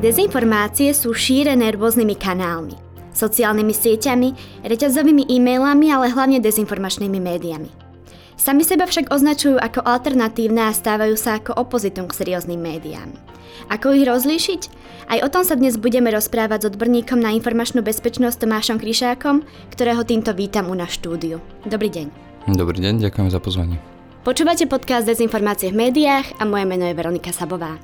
Dezinformácie sú šírené rôznymi kanálmi. Sociálnymi sieťami, reťazovými e-mailami, ale hlavne dezinformačnými médiami. Sami seba však označujú ako alternatívne a stávajú sa ako opozitum k serióznym médiám. Ako ich rozlíšiť? Aj o tom sa dnes budeme rozprávať s odborníkom na informačnú bezpečnosť Tomášom Kryšákom, ktorého týmto vítam u na štúdiu. Dobrý deň. Dobrý deň, ďakujem za pozvanie. Počúvate podcast Dezinformácie v médiách a moje meno je Veronika Sabová.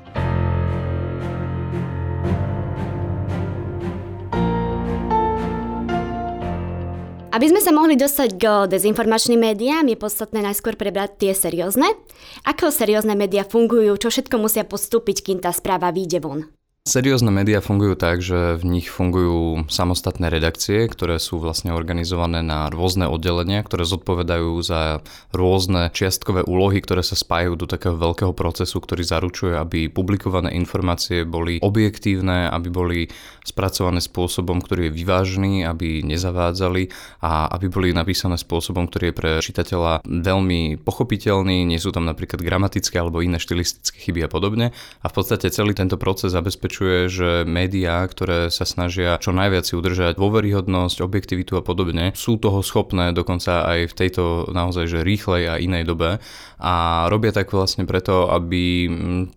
Aby sme sa mohli dostať k dezinformačným médiám, je podstatné najskôr prebrať tie seriózne. Ako seriózne médiá fungujú, čo všetko musia postúpiť, kým tá správa vyjde von? Seriózne médiá fungujú tak, že v nich fungujú samostatné redakcie, ktoré sú vlastne organizované na rôzne oddelenia, ktoré zodpovedajú za rôzne čiastkové úlohy, ktoré sa spájajú do takého veľkého procesu, ktorý zaručuje, aby publikované informácie boli objektívne, aby boli spracované spôsobom, ktorý je vyvážený, aby nezavádzali a aby boli napísané spôsobom, ktorý je pre čitateľa veľmi pochopiteľný, nie sú tam napríklad gramatické alebo iné štilistické chyby a podobne. A v podstate celý tento proces zabezpečuje naznačuje, že médiá, ktoré sa snažia čo najviac si udržať dôveryhodnosť, objektivitu a podobne, sú toho schopné dokonca aj v tejto naozaj že rýchlej a inej dobe a robia tak vlastne preto, aby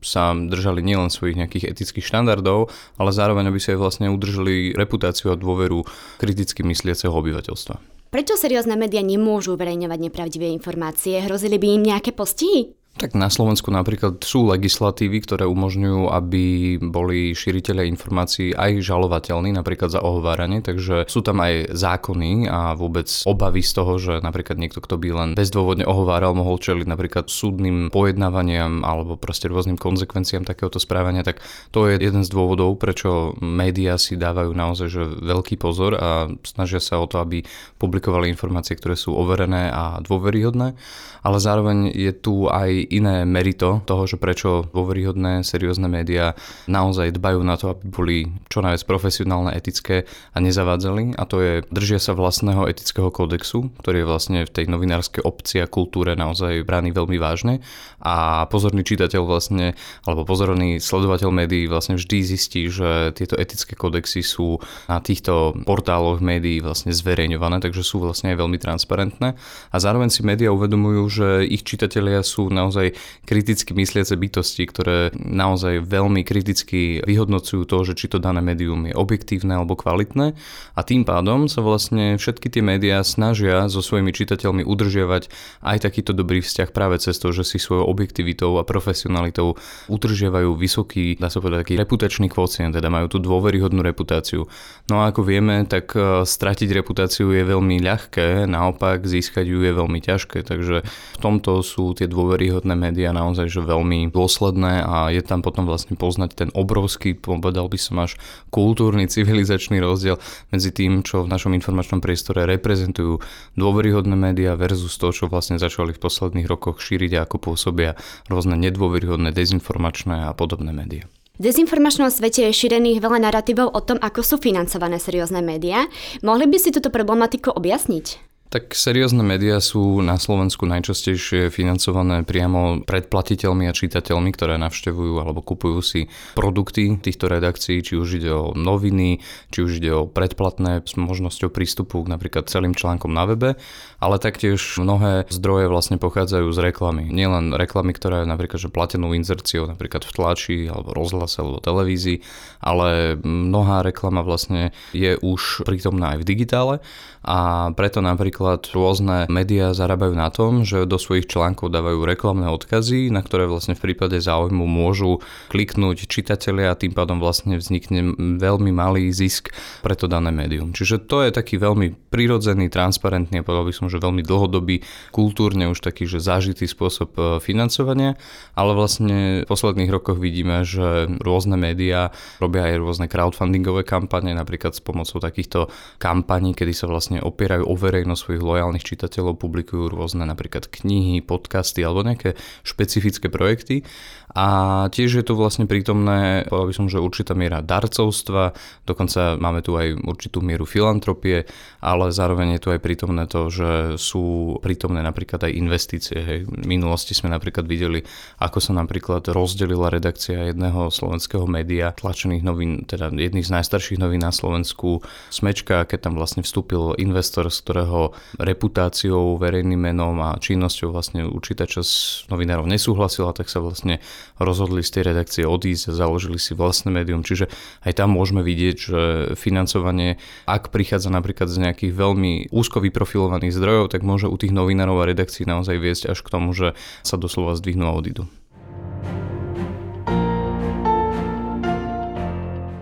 sa držali nielen svojich nejakých etických štandardov, ale zároveň aby sa aj vlastne udržali reputáciu a dôveru kriticky mysliaceho obyvateľstva. Prečo seriózne médiá nemôžu uverejňovať nepravdivé informácie? Hrozili by im nejaké postihy? Tak na Slovensku napríklad sú legislatívy, ktoré umožňujú, aby boli šíriteľe informácií aj žalovateľní, napríklad za ohováranie, takže sú tam aj zákony a vôbec obavy z toho, že napríklad niekto, kto by len bezdôvodne ohováral, mohol čeliť napríklad súdnym pojednávaniam alebo proste rôznym konsekvenciám takéhoto správania, tak to je jeden z dôvodov, prečo médiá si dávajú naozaj že veľký pozor a snažia sa o to, aby publikovali informácie, ktoré sú overené a dôveryhodné, ale zároveň je tu aj iné merito toho, že prečo dôveryhodné, seriózne médiá naozaj dbajú na to, aby boli čo najviac profesionálne, etické a nezavádzali. A to je, držia sa vlastného etického kódexu, ktorý je vlastne v tej novinárskej obci a kultúre naozaj brány veľmi vážne. A pozorný čitateľ vlastne, alebo pozorný sledovateľ médií vlastne vždy zistí, že tieto etické kódexy sú na týchto portáloch médií vlastne zverejňované, takže sú vlastne aj veľmi transparentné. A zároveň si médiá uvedomujú, že ich čitatelia sú naozaj naozaj kriticky mysliace bytosti, ktoré naozaj veľmi kriticky vyhodnocujú to, že či to dané médium je objektívne alebo kvalitné a tým pádom sa vlastne všetky tie médiá snažia so svojimi čitateľmi udržiavať aj takýto dobrý vzťah práve cez to, že si svojou objektivitou a profesionalitou udržiavajú vysoký, dá sa povedať, taký reputačný kvocient, teda majú tú dôveryhodnú reputáciu. No a ako vieme, tak e, stratiť reputáciu je veľmi ľahké, naopak získať ju je veľmi ťažké, takže v tomto sú tie dôveryhodné dôveryhodné médiá naozaj že veľmi dôsledné a je tam potom vlastne poznať ten obrovský, povedal by som až kultúrny, civilizačný rozdiel medzi tým, čo v našom informačnom priestore reprezentujú dôveryhodné médiá versus to, čo vlastne začali v posledných rokoch šíriť a ako pôsobia rôzne nedôveryhodné, dezinformačné a podobné médiá. V dezinformačnom svete je šírených veľa narratívov o tom, ako sú financované seriózne médiá. Mohli by si túto problematiku objasniť? Tak seriózne médiá sú na Slovensku najčastejšie financované priamo predplatiteľmi a čitateľmi, ktoré navštevujú alebo kupujú si produkty týchto redakcií, či už ide o noviny, či už ide o predplatné s možnosťou prístupu k napríklad celým článkom na webe, ale taktiež mnohé zdroje vlastne pochádzajú z reklamy. Nielen reklamy, ktorá je napríklad že platenou inzerciou napríklad v tlači alebo rozhlase alebo televízii, ale mnohá reklama vlastne je už prítomná aj v digitále a preto napríklad rôzne médiá zarábajú na tom, že do svojich článkov dávajú reklamné odkazy, na ktoré vlastne v prípade záujmu môžu kliknúť čitatelia a tým pádom vlastne vznikne veľmi malý zisk pre to dané médium. Čiže to je taký veľmi prirodzený, transparentný a povedal by som, že veľmi dlhodobý, kultúrne už taký, že zážitý spôsob e, financovania, ale vlastne v posledných rokoch vidíme, že rôzne médiá robia aj rôzne crowdfundingové kampane, napríklad s pomocou takýchto kampaní, kedy sa vlastne opierajú o verejnosť svojich lojálnych čitateľov publikujú rôzne napríklad knihy, podcasty alebo nejaké špecifické projekty. A tiež je tu vlastne prítomné, povedal by som, že určitá miera darcovstva, dokonca máme tu aj určitú mieru filantropie, ale zároveň je tu aj prítomné to, že sú prítomné napríklad aj investície. Hej. V minulosti sme napríklad videli, ako sa napríklad rozdelila redakcia jedného slovenského média, tlačených novín, teda jedných z najstarších novín na Slovensku, Smečka, keď tam vlastne vstúpil investor, z ktorého reputáciou, verejným menom a činnosťou vlastne určitá časť novinárov nesúhlasila, tak sa vlastne rozhodli z tej redakcie odísť a založili si vlastné médium. Čiže aj tam môžeme vidieť, že financovanie, ak prichádza napríklad z nejakých veľmi úzko vyprofilovaných zdrojov, tak môže u tých novinárov a redakcií naozaj viesť až k tomu, že sa doslova zdvihnú a odídu.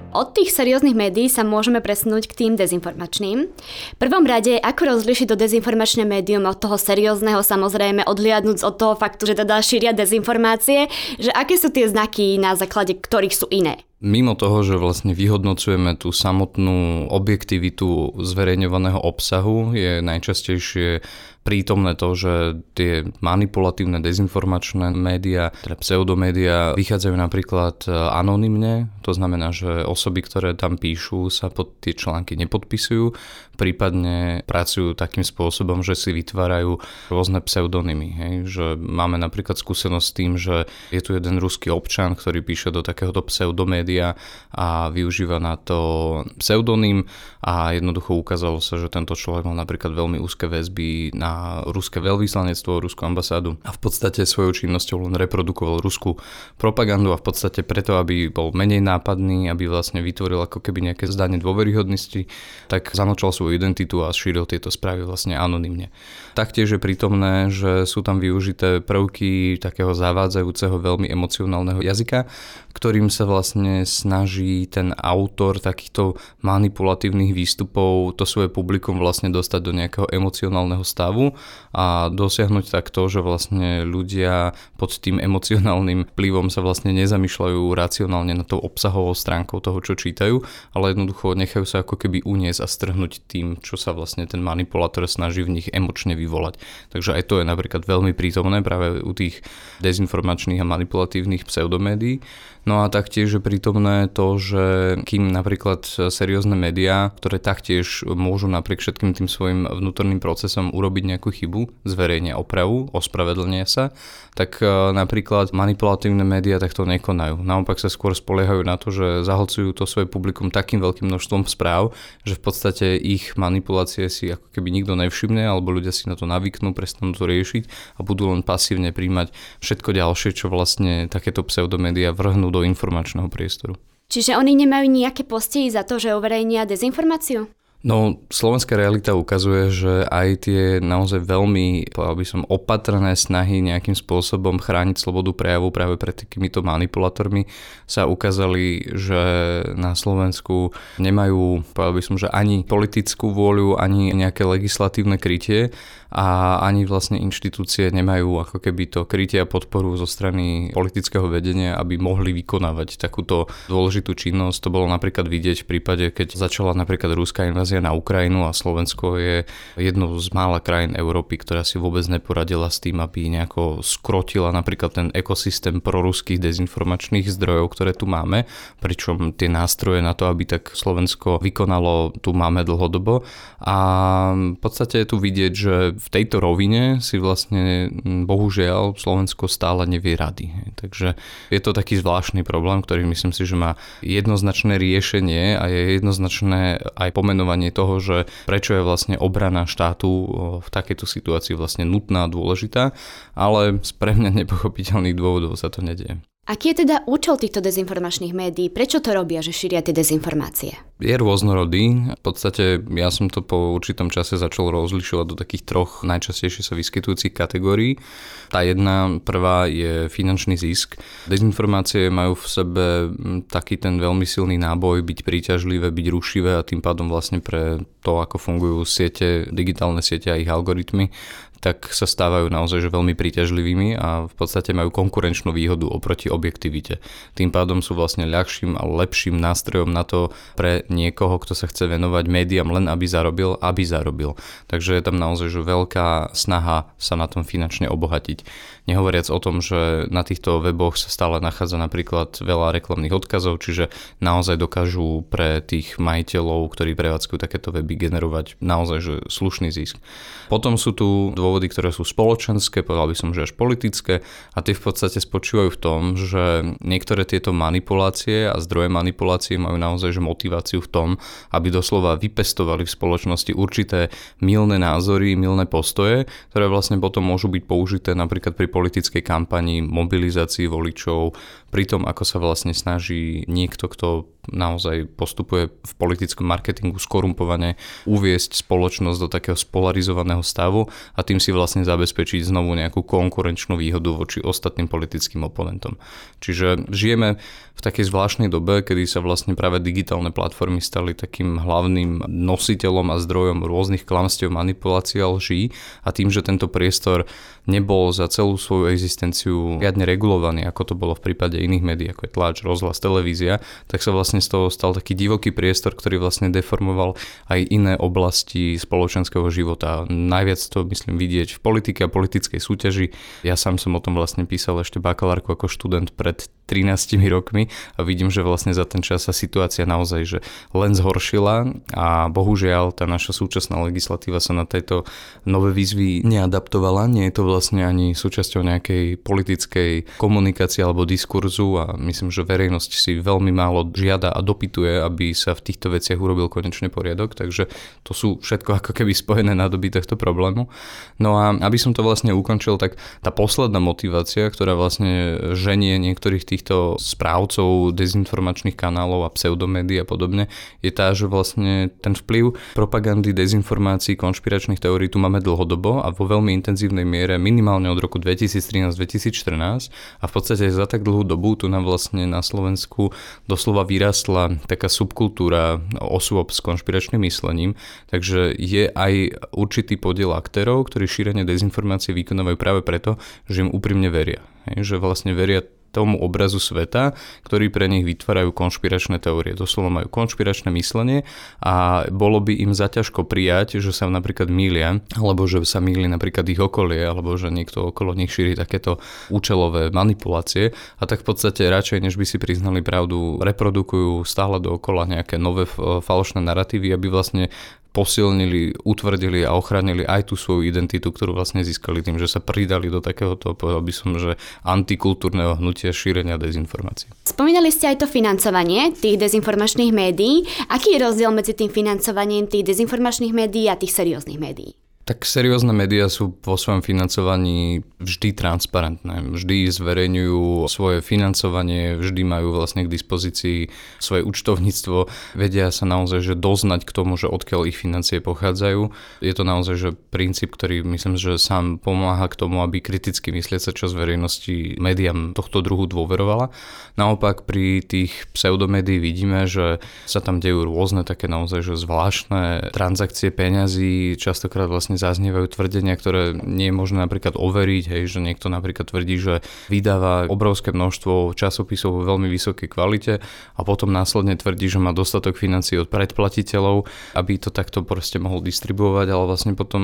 Od tých serióznych médií sa môžeme presunúť k tým dezinformačným. V prvom rade, ako rozlišiť to dezinformačné médium od toho seriózneho, samozrejme odliadnúť od toho faktu, že teda šíria dezinformácie, že aké sú tie znaky, na základe ktorých sú iné. Mimo toho, že vlastne vyhodnocujeme tú samotnú objektivitu zverejňovaného obsahu, je najčastejšie prítomné to, že tie manipulatívne dezinformačné médiá, teda pseudomédia, vychádzajú napríklad e, anonymne, to znamená, že osoby, ktoré tam píšu, sa pod tie články nepodpisujú, prípadne pracujú takým spôsobom, že si vytvárajú rôzne pseudonymy. Hej? Že máme napríklad skúsenosť s tým, že je tu jeden ruský občan, ktorý píše do takéhoto pseudomédia a využíva na to pseudonym a jednoducho ukázalo sa, že tento človek mal napríklad veľmi úzke väzby na ruské veľvyslanectvo, ruskú ambasádu a v podstate svojou činnosťou len reprodukoval ruskú propagandu a v podstate preto, aby bol menej nápadný, aby vlastne vytvoril ako keby nejaké zdanie dôveryhodnosti, tak zanočal svoju identitu a šíril tieto správy vlastne anonymne. Taktiež je prítomné, že sú tam využité prvky takého zavádzajúceho veľmi emocionálneho jazyka, ktorým sa vlastne snaží ten autor takýchto manipulatívnych výstupov to svoje publikum vlastne dostať do nejakého emocionálneho stavu a dosiahnuť tak to, že vlastne ľudia pod tým emocionálnym vplyvom sa vlastne nezamýšľajú racionálne na tou obsahovou stránkou toho, čo čítajú, ale jednoducho nechajú sa ako keby uniesť a strhnúť tým, čo sa vlastne ten manipulátor snaží v nich emočne vyvolať. Takže aj to je napríklad veľmi prítomné práve u tých dezinformačných a manipulatívnych pseudomédií. No a taktiež je prítomné to, že kým napríklad seriózne médiá, ktoré taktiež môžu napriek všetkým tým svojim vnútorným procesom urobiť nejakú chybu, zverejnia opravu, ospravedlnia sa, tak e, napríklad manipulatívne médiá takto nekonajú. Naopak sa skôr spoliehajú na to, že zahlcujú to svoje publikum takým veľkým množstvom správ, že v podstate ich manipulácie si ako keby nikto nevšimne, alebo ľudia si na to navyknú, prestanú to riešiť a budú len pasívne príjmať všetko ďalšie, čo vlastne takéto pseudomédia vrhnú do informačného priestoru. Čiže oni nemajú nejaké postihy za to, že uverejnia dezinformáciu? No, slovenská realita ukazuje, že aj tie naozaj veľmi, povedal by som, opatrné snahy nejakým spôsobom chrániť slobodu prejavu práve pred takýmito manipulátormi sa ukázali, že na Slovensku nemajú, povedal by som, že ani politickú vôľu, ani nejaké legislatívne krytie a ani vlastne inštitúcie nemajú ako keby to krytie a podporu zo strany politického vedenia, aby mohli vykonávať takúto dôležitú činnosť. To bolo napríklad vidieť v prípade, keď začala napríklad rúská invázia na Ukrajinu a Slovensko je jednou z mála krajín Európy, ktorá si vôbec neporadila s tým, aby nejako skrotila napríklad ten ekosystém proruských dezinformačných zdrojov, ktoré tu máme, pričom tie nástroje na to, aby tak Slovensko vykonalo, tu máme dlhodobo. A v podstate je tu vidieť, že v tejto rovine si vlastne bohužiaľ Slovensko stále nevie rady. Takže je to taký zvláštny problém, ktorý myslím si, že má jednoznačné riešenie a je jednoznačné aj pomenovanie toho, že prečo je vlastne obrana štátu v takejto situácii vlastne nutná a dôležitá, ale z pre mňa nepochopiteľných dôvodov sa to nedieje. Aký je teda účel týchto dezinformačných médií? Prečo to robia, že šíria tie dezinformácie? Je rôznorodý. V podstate ja som to po určitom čase začal rozlišovať do takých troch najčastejšie sa vyskytujúcich kategórií. Tá jedna prvá je finančný zisk. Dezinformácie majú v sebe taký ten veľmi silný náboj byť príťažlivé, byť rušivé a tým pádom vlastne pre to, ako fungujú siete, digitálne siete a ich algoritmy, tak sa stávajú naozaj že veľmi príťažlivými a v podstate majú konkurenčnú výhodu oproti objektivite. Tým pádom sú vlastne ľahším a lepším nástrojom na to pre niekoho, kto sa chce venovať médiám len aby zarobil, aby zarobil. Takže je tam naozaj že veľká snaha sa na tom finančne obohatiť. Nehovoriac o tom, že na týchto weboch sa stále nachádza napríklad veľa reklamných odkazov, čiže naozaj dokážu pre tých majiteľov, ktorí prevádzkujú takéto weby, generovať naozaj že slušný zisk. Potom sú tu dôvody, ktoré sú spoločenské, povedal by som, že až politické a tie v podstate spočívajú v tom, že niektoré tieto manipulácie a zdroje manipulácie majú naozaj že motiváciu v tom, aby doslova vypestovali v spoločnosti určité milné názory, milné postoje, ktoré vlastne potom môžu byť použité napríklad pri politickej kampani, mobilizácii voličov, pri tom, ako sa vlastne snaží niekto, kto naozaj postupuje v politickom marketingu skorumpovane, uviesť spoločnosť do takého spolarizovaného stavu a tým si vlastne zabezpečiť znovu nejakú konkurenčnú výhodu voči ostatným politickým oponentom. Čiže žijeme v takej zvláštnej dobe, kedy sa vlastne práve digitálne platformy stali takým hlavným nositeľom a zdrojom rôznych klamstiev, manipulácií a lží a tým, že tento priestor nebol za celú svoju existenciu riadne regulovaný, ako to bolo v prípade iných médií, ako je tlač, rozhlas, televízia, tak sa vlastne z toho stal taký divoký priestor, ktorý vlastne deformoval aj iné oblasti spoločenského života. Najviac to myslím vidieť v politike a politickej súťaži. Ja sám som o tom vlastne písal ešte bakalárku ako študent pred 13 rokmi a vidím, že vlastne za ten čas sa situácia naozaj že len zhoršila a bohužiaľ tá naša súčasná legislatíva sa na tejto nové výzvy neadaptovala. Nie je to vlastne ani súčasťou nejakej politickej komunikácie alebo diskurzu a myslím, že verejnosť si veľmi málo žiada a dopytuje, aby sa v týchto veciach urobil konečne poriadok, takže to sú všetko ako keby spojené nádoby tohto problému. No a aby som to vlastne ukončil, tak tá posledná motivácia, ktorá vlastne ženie niektorých tých týchto správcov dezinformačných kanálov a pseudomédií a podobne, je tá, že vlastne ten vplyv propagandy, dezinformácií, konšpiračných teórií tu máme dlhodobo a vo veľmi intenzívnej miere minimálne od roku 2013-2014 a v podstate za tak dlhú dobu tu nám vlastne na Slovensku doslova vyrastla taká subkultúra osôb s konšpiračným myslením, takže je aj určitý podiel aktérov, ktorí šírenie dezinformácie vykonávajú práve preto, že im úprimne veria. Hej, že vlastne veria tomu obrazu sveta, ktorý pre nich vytvárajú konšpiračné teórie. Doslova majú konšpiračné myslenie a bolo by im zaťažko prijať, že sa napríklad mília, alebo že sa míli napríklad ich okolie, alebo že niekto okolo nich šíri takéto účelové manipulácie a tak v podstate radšej, než by si priznali pravdu, reprodukujú stále dookola nejaké nové falošné narratívy, aby vlastne posilnili, utvrdili a ochránili aj tú svoju identitu, ktorú vlastne získali tým, že sa pridali do takéhoto, povedal by som, že antikultúrneho hnutia šírenia dezinformácií. Spomínali ste aj to financovanie tých dezinformačných médií. Aký je rozdiel medzi tým financovaním tých dezinformačných médií a tých serióznych médií? Tak seriózne médiá sú vo svojom financovaní vždy transparentné. Vždy zverejňujú svoje financovanie, vždy majú vlastne k dispozícii svoje účtovníctvo. Vedia sa naozaj že doznať k tomu, že odkiaľ ich financie pochádzajú. Je to naozaj že princíp, ktorý myslím, že sám pomáha k tomu, aby kriticky myslieť sa čas verejnosti médiám tohto druhu dôverovala. Naopak pri tých pseudomédií vidíme, že sa tam dejú rôzne také naozaj že zvláštne transakcie peňazí, častokrát vlastne zaznievajú tvrdenia, ktoré nie je možné napríklad overiť, hej, že niekto napríklad tvrdí, že vydáva obrovské množstvo časopisov vo veľmi vysokej kvalite a potom následne tvrdí, že má dostatok financií od predplatiteľov, aby to takto proste mohol distribuovať, ale vlastne potom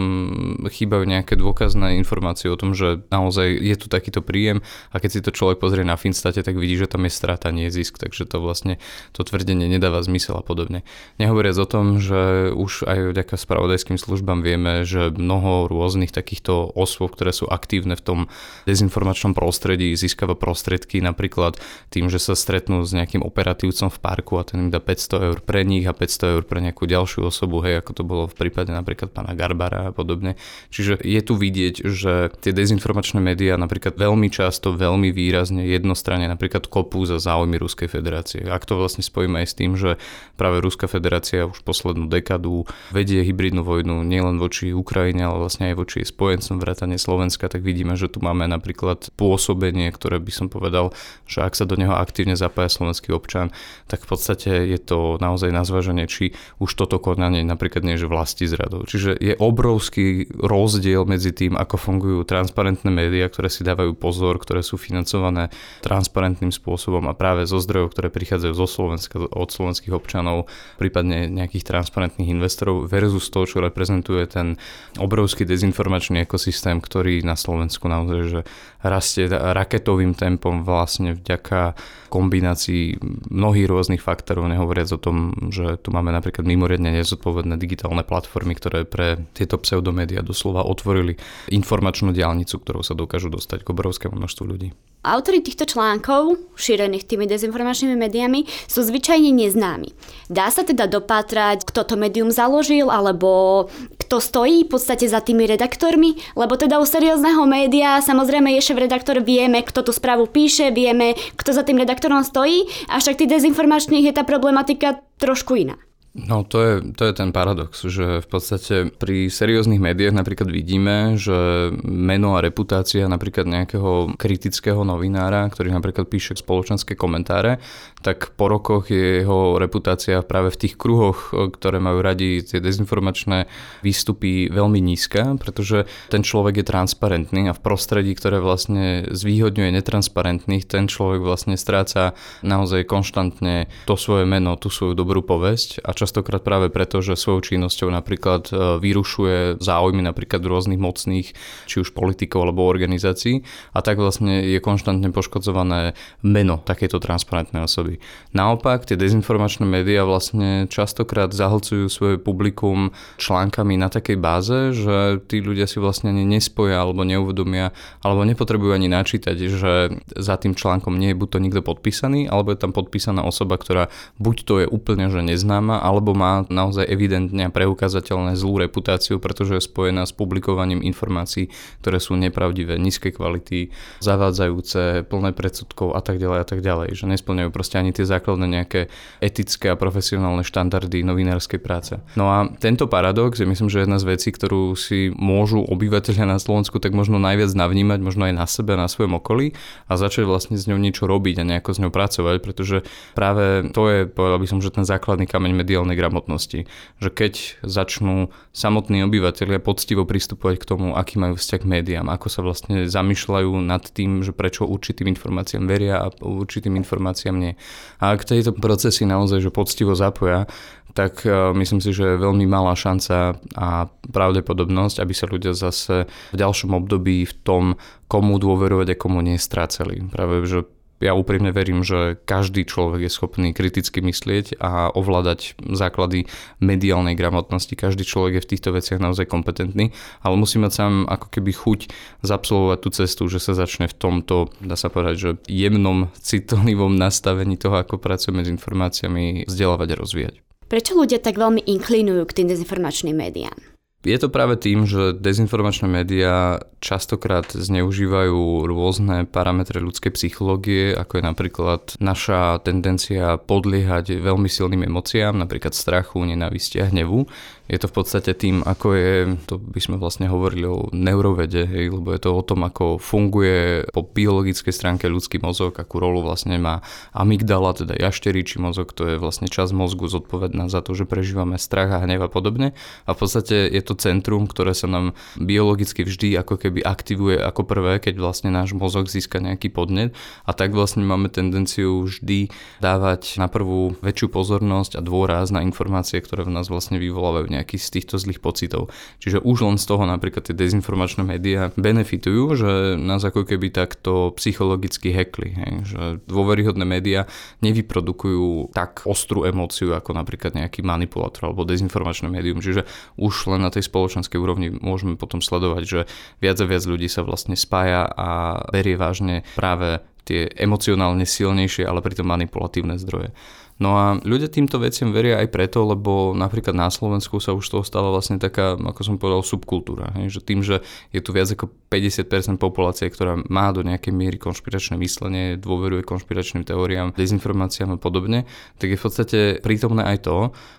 chýbajú nejaké dôkazné informácie o tom, že naozaj je tu takýto príjem a keď si to človek pozrie na Finstate, tak vidí, že tam je strata, nie zisk, takže to vlastne to tvrdenie nedáva zmysel a podobne. Nehovoriac o tom, že už aj vďaka spravodajským službám vieme, že mnoho rôznych takýchto osôb, ktoré sú aktívne v tom dezinformačnom prostredí, získava prostriedky napríklad tým, že sa stretnú s nejakým operatívcom v parku a ten im dá 500 eur pre nich a 500 eur pre nejakú ďalšiu osobu, hej, ako to bolo v prípade napríklad pána Garbara a podobne. Čiže je tu vidieť, že tie dezinformačné médiá napríklad veľmi často, veľmi výrazne jednostranne napríklad kopú za záujmy Ruskej federácie. Ak to vlastne spojíme aj s tým, že práve Ruská federácia už poslednú dekadu vedie hybridnú vojnu nielen voči Ukrajine, Ukrajine, ale vlastne aj voči spojencom vrátane Slovenska, tak vidíme, že tu máme napríklad pôsobenie, ktoré by som povedal, že ak sa do neho aktívne zapája slovenský občan, tak v podstate je to naozaj na zváženie, či už toto konanie napríklad nie je vlasti zradou. Čiže je obrovský rozdiel medzi tým, ako fungujú transparentné médiá, ktoré si dávajú pozor, ktoré sú financované transparentným spôsobom a práve zo zdrojov, ktoré prichádzajú zo Slovenska, od slovenských občanov, prípadne nejakých transparentných investorov versus to, čo reprezentuje ten obrovský dezinformačný ekosystém, ktorý na Slovensku naozaj že rastie raketovým tempom vlastne vďaka kombinácii mnohých rôznych faktorov, nehovoriac o tom, že tu máme napríklad mimoriadne nezodpovedné digitálne platformy, ktoré pre tieto pseudomédia doslova otvorili informačnú diálnicu, ktorou sa dokážu dostať k obrovskému množstvu ľudí. Autory týchto článkov, šírených tými dezinformačnými médiami, sú zvyčajne neznámi. Dá sa teda dopátrať, kto to médium založil, alebo kto stojí v podstate za tými redaktormi, lebo teda u seriózneho média samozrejme je šéf-redaktor, vieme, kto tú správu píše, vieme, kto za tým redaktorom stojí, avšak tých dezinformačných je tá problematika trošku iná. No to je, to je ten paradox, že v podstate pri serióznych médiách napríklad vidíme, že meno a reputácia napríklad nejakého kritického novinára, ktorý napríklad píše spoločenské komentáre, tak po rokoch je jeho reputácia práve v tých kruhoch, ktoré majú radi tie dezinformačné výstupy veľmi nízka, pretože ten človek je transparentný a v prostredí, ktoré vlastne zvýhodňuje netransparentných, ten človek vlastne stráca naozaj konštantne to svoje meno, tú svoju dobrú povesť a častokrát práve preto, že svojou činnosťou napríklad e, vyrušuje záujmy napríklad rôznych mocných, či už politikov alebo organizácií a tak vlastne je konštantne poškodzované meno takéto transparentnej osoby. Naopak, tie dezinformačné médiá vlastne častokrát zahlcujú svoje publikum článkami na takej báze, že tí ľudia si vlastne ani nespoja alebo neuvedomia, alebo nepotrebujú ani načítať, že za tým článkom nie je buď to nikto podpísaný, alebo je tam podpísaná osoba, ktorá buď to je úplne že neznáma, alebo má naozaj evidentne a preukázateľné zlú reputáciu, pretože je spojená s publikovaním informácií, ktoré sú nepravdivé, nízkej kvality, zavádzajúce, plné predsudkov a tak ďalej a tak ďalej, že nesplňajú proste ani tie základné nejaké etické a profesionálne štandardy novinárskej práce. No a tento paradox je myslím, že jedna z vecí, ktorú si môžu obyvateľia na Slovensku tak možno najviac navnímať, možno aj na sebe, na svojom okolí a začať vlastne s ňou niečo robiť a nejako s ňou pracovať, pretože práve to je, povedal by som, že ten základný kameň mediálnej gramotnosti. Že keď začnú samotní obyvateľia poctivo pristupovať k tomu, aký majú vzťah k médiám, ako sa vlastne zamýšľajú nad tým, že prečo určitým informáciám veria a určitým informáciám nie. A ak tejto procesy naozaj že poctivo zapoja, tak e, myslím si, že je veľmi malá šanca a pravdepodobnosť, aby sa ľudia zase v ďalšom období v tom, komu dôverovať a komu nestrácali. Práve, že ja úprimne verím, že každý človek je schopný kriticky myslieť a ovládať základy mediálnej gramotnosti. Každý človek je v týchto veciach naozaj kompetentný, ale musí mať sám ako keby chuť zapsovať tú cestu, že sa začne v tomto, dá sa povedať, že jemnom, citlivom nastavení toho, ako pracujeme s informáciami, vzdelávať a rozvíjať. Prečo ľudia tak veľmi inklinujú k tým dezinformačným médiám? Je to práve tým, že dezinformačné médiá častokrát zneužívajú rôzne parametre ľudskej psychológie, ako je napríklad naša tendencia podliehať veľmi silným emóciám, napríklad strachu, nenávisti a hnevu. Je to v podstate tým, ako je, to by sme vlastne hovorili o neurovede, hej, lebo je to o tom, ako funguje po biologickej stránke ľudský mozog, akú rolu vlastne má amygdala, teda jašteričí mozog, to je vlastne časť mozgu zodpovedná za to, že prežívame strach a hnev a podobne. A v podstate je to centrum, ktoré sa nám biologicky vždy ako keby aktivuje ako prvé, keď vlastne náš mozog získa nejaký podnet a tak vlastne máme tendenciu vždy dávať na prvú väčšiu pozornosť a dôraz na informácie, ktoré v nás vlastne vyvolávajú nejaký z týchto zlých pocitov. Čiže už len z toho napríklad tie dezinformačné médiá benefitujú, že nás ako keby takto psychologicky hekli. Hej? Že dôveryhodné médiá nevyprodukujú tak ostrú emóciu ako napríklad nejaký manipulátor alebo dezinformačné médium. Čiže už len na tej spoločenskej úrovni môžeme potom sledovať, že viac a viac ľudí sa vlastne spája a berie vážne práve tie emocionálne silnejšie, ale pritom manipulatívne zdroje. No a ľudia týmto veciam veria aj preto, lebo napríklad na Slovensku sa už toho stala vlastne taká, ako som povedal, subkultúra. Hej? Že tým, že je tu viac ako 50% populácie, ktorá má do nejakej miery konšpiračné myslenie, dôveruje konšpiračným teóriám, dezinformáciám a podobne, tak je v podstate prítomné aj to,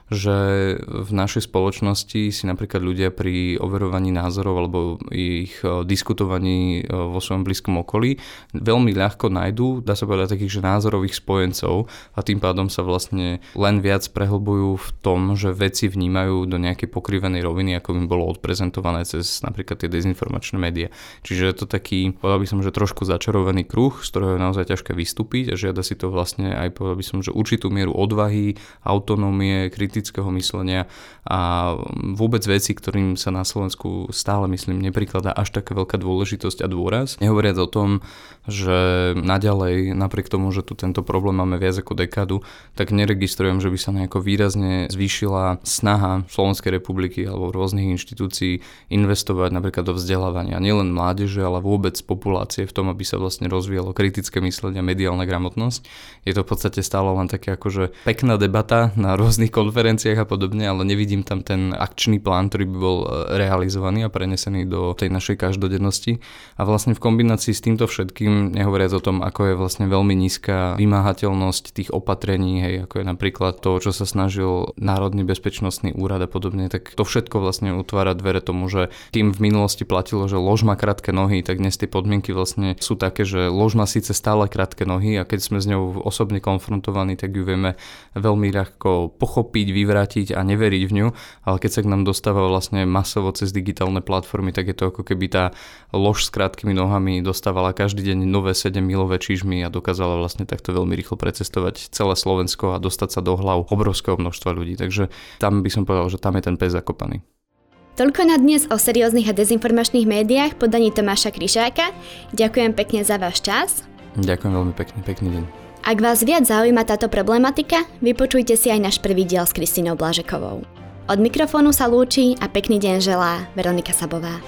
že v našej spoločnosti si napríklad ľudia pri overovaní názorov alebo ich e, diskutovaní e, vo svojom blízkom okolí veľmi ľahko nájdú, dá sa povedať, takých že názorových spojencov a tým pádom sa vlastne len viac prehlbujú v tom, že veci vnímajú do nejakej pokrivenej roviny, ako im bolo odprezentované cez napríklad tie dezinformačné médiá. Čiže je to taký, povedal by som, že trošku začarovaný kruh, z ktorého je naozaj ťažké vystúpiť a žiada si to vlastne aj povedal by som, že určitú mieru odvahy, autonómie, kritického myslenia a vôbec veci, ktorým sa na Slovensku stále myslím neprikladá až taká veľká dôležitosť a dôraz. Nehovoriac o tom, že naďalej, napriek tomu, že tu tento problém máme viac ako dekádu, tak neregistrujem, že by sa nejako výrazne zvýšila snaha Slovenskej republiky alebo rôznych inštitúcií investovať napríklad do vzdelávania nielen mládeže, ale vôbec populácie v tom, aby sa vlastne rozvíjalo kritické myslenie a mediálna gramotnosť. Je to v podstate stále len také akože pekná debata na rôznych konferenciách a podobne, ale nevidím tam ten akčný plán, ktorý by bol e, realizovaný a prenesený do tej našej každodennosti. A vlastne v kombinácii s týmto všetkým, nehovoriac o tom, ako je vlastne veľmi nízka vymáhateľnosť tých opatrení, hej, ako je napríklad to, čo sa snažil Národný bezpečnostný úrad a podobne, tak to všetko vlastne utvára dvere tomu, že tým v minulosti platilo, že lož má krátke nohy, tak dnes tie podmienky vlastne sú také, že lož má síce stále krátke nohy a keď sme s ňou osobne konfrontovaní, tak ju vieme veľmi ľahko pochopiť, vyvrátiť a neveriť v ňu, ale keď sa k nám dostáva vlastne masovo cez digitálne platformy, tak je to ako keby tá lož s krátkými nohami dostávala každý deň nové 7 milové čižmy a dokázala vlastne takto veľmi rýchlo precestovať celé Slovensko a dostať sa do hlav obrovského množstva ľudí. Takže tam by som povedal, že tam je ten pes zakopaný. Toľko na dnes o serióznych a dezinformačných médiách podaní Tomáša Kryšáka. Ďakujem pekne za váš čas. Ďakujem veľmi pekne, pekný deň. Ak vás viac zaujíma táto problematika, vypočujte si aj náš prvý diel s Kristinou Blažekovou. Od mikrofónu sa lúči a pekný deň želá Veronika Sabová.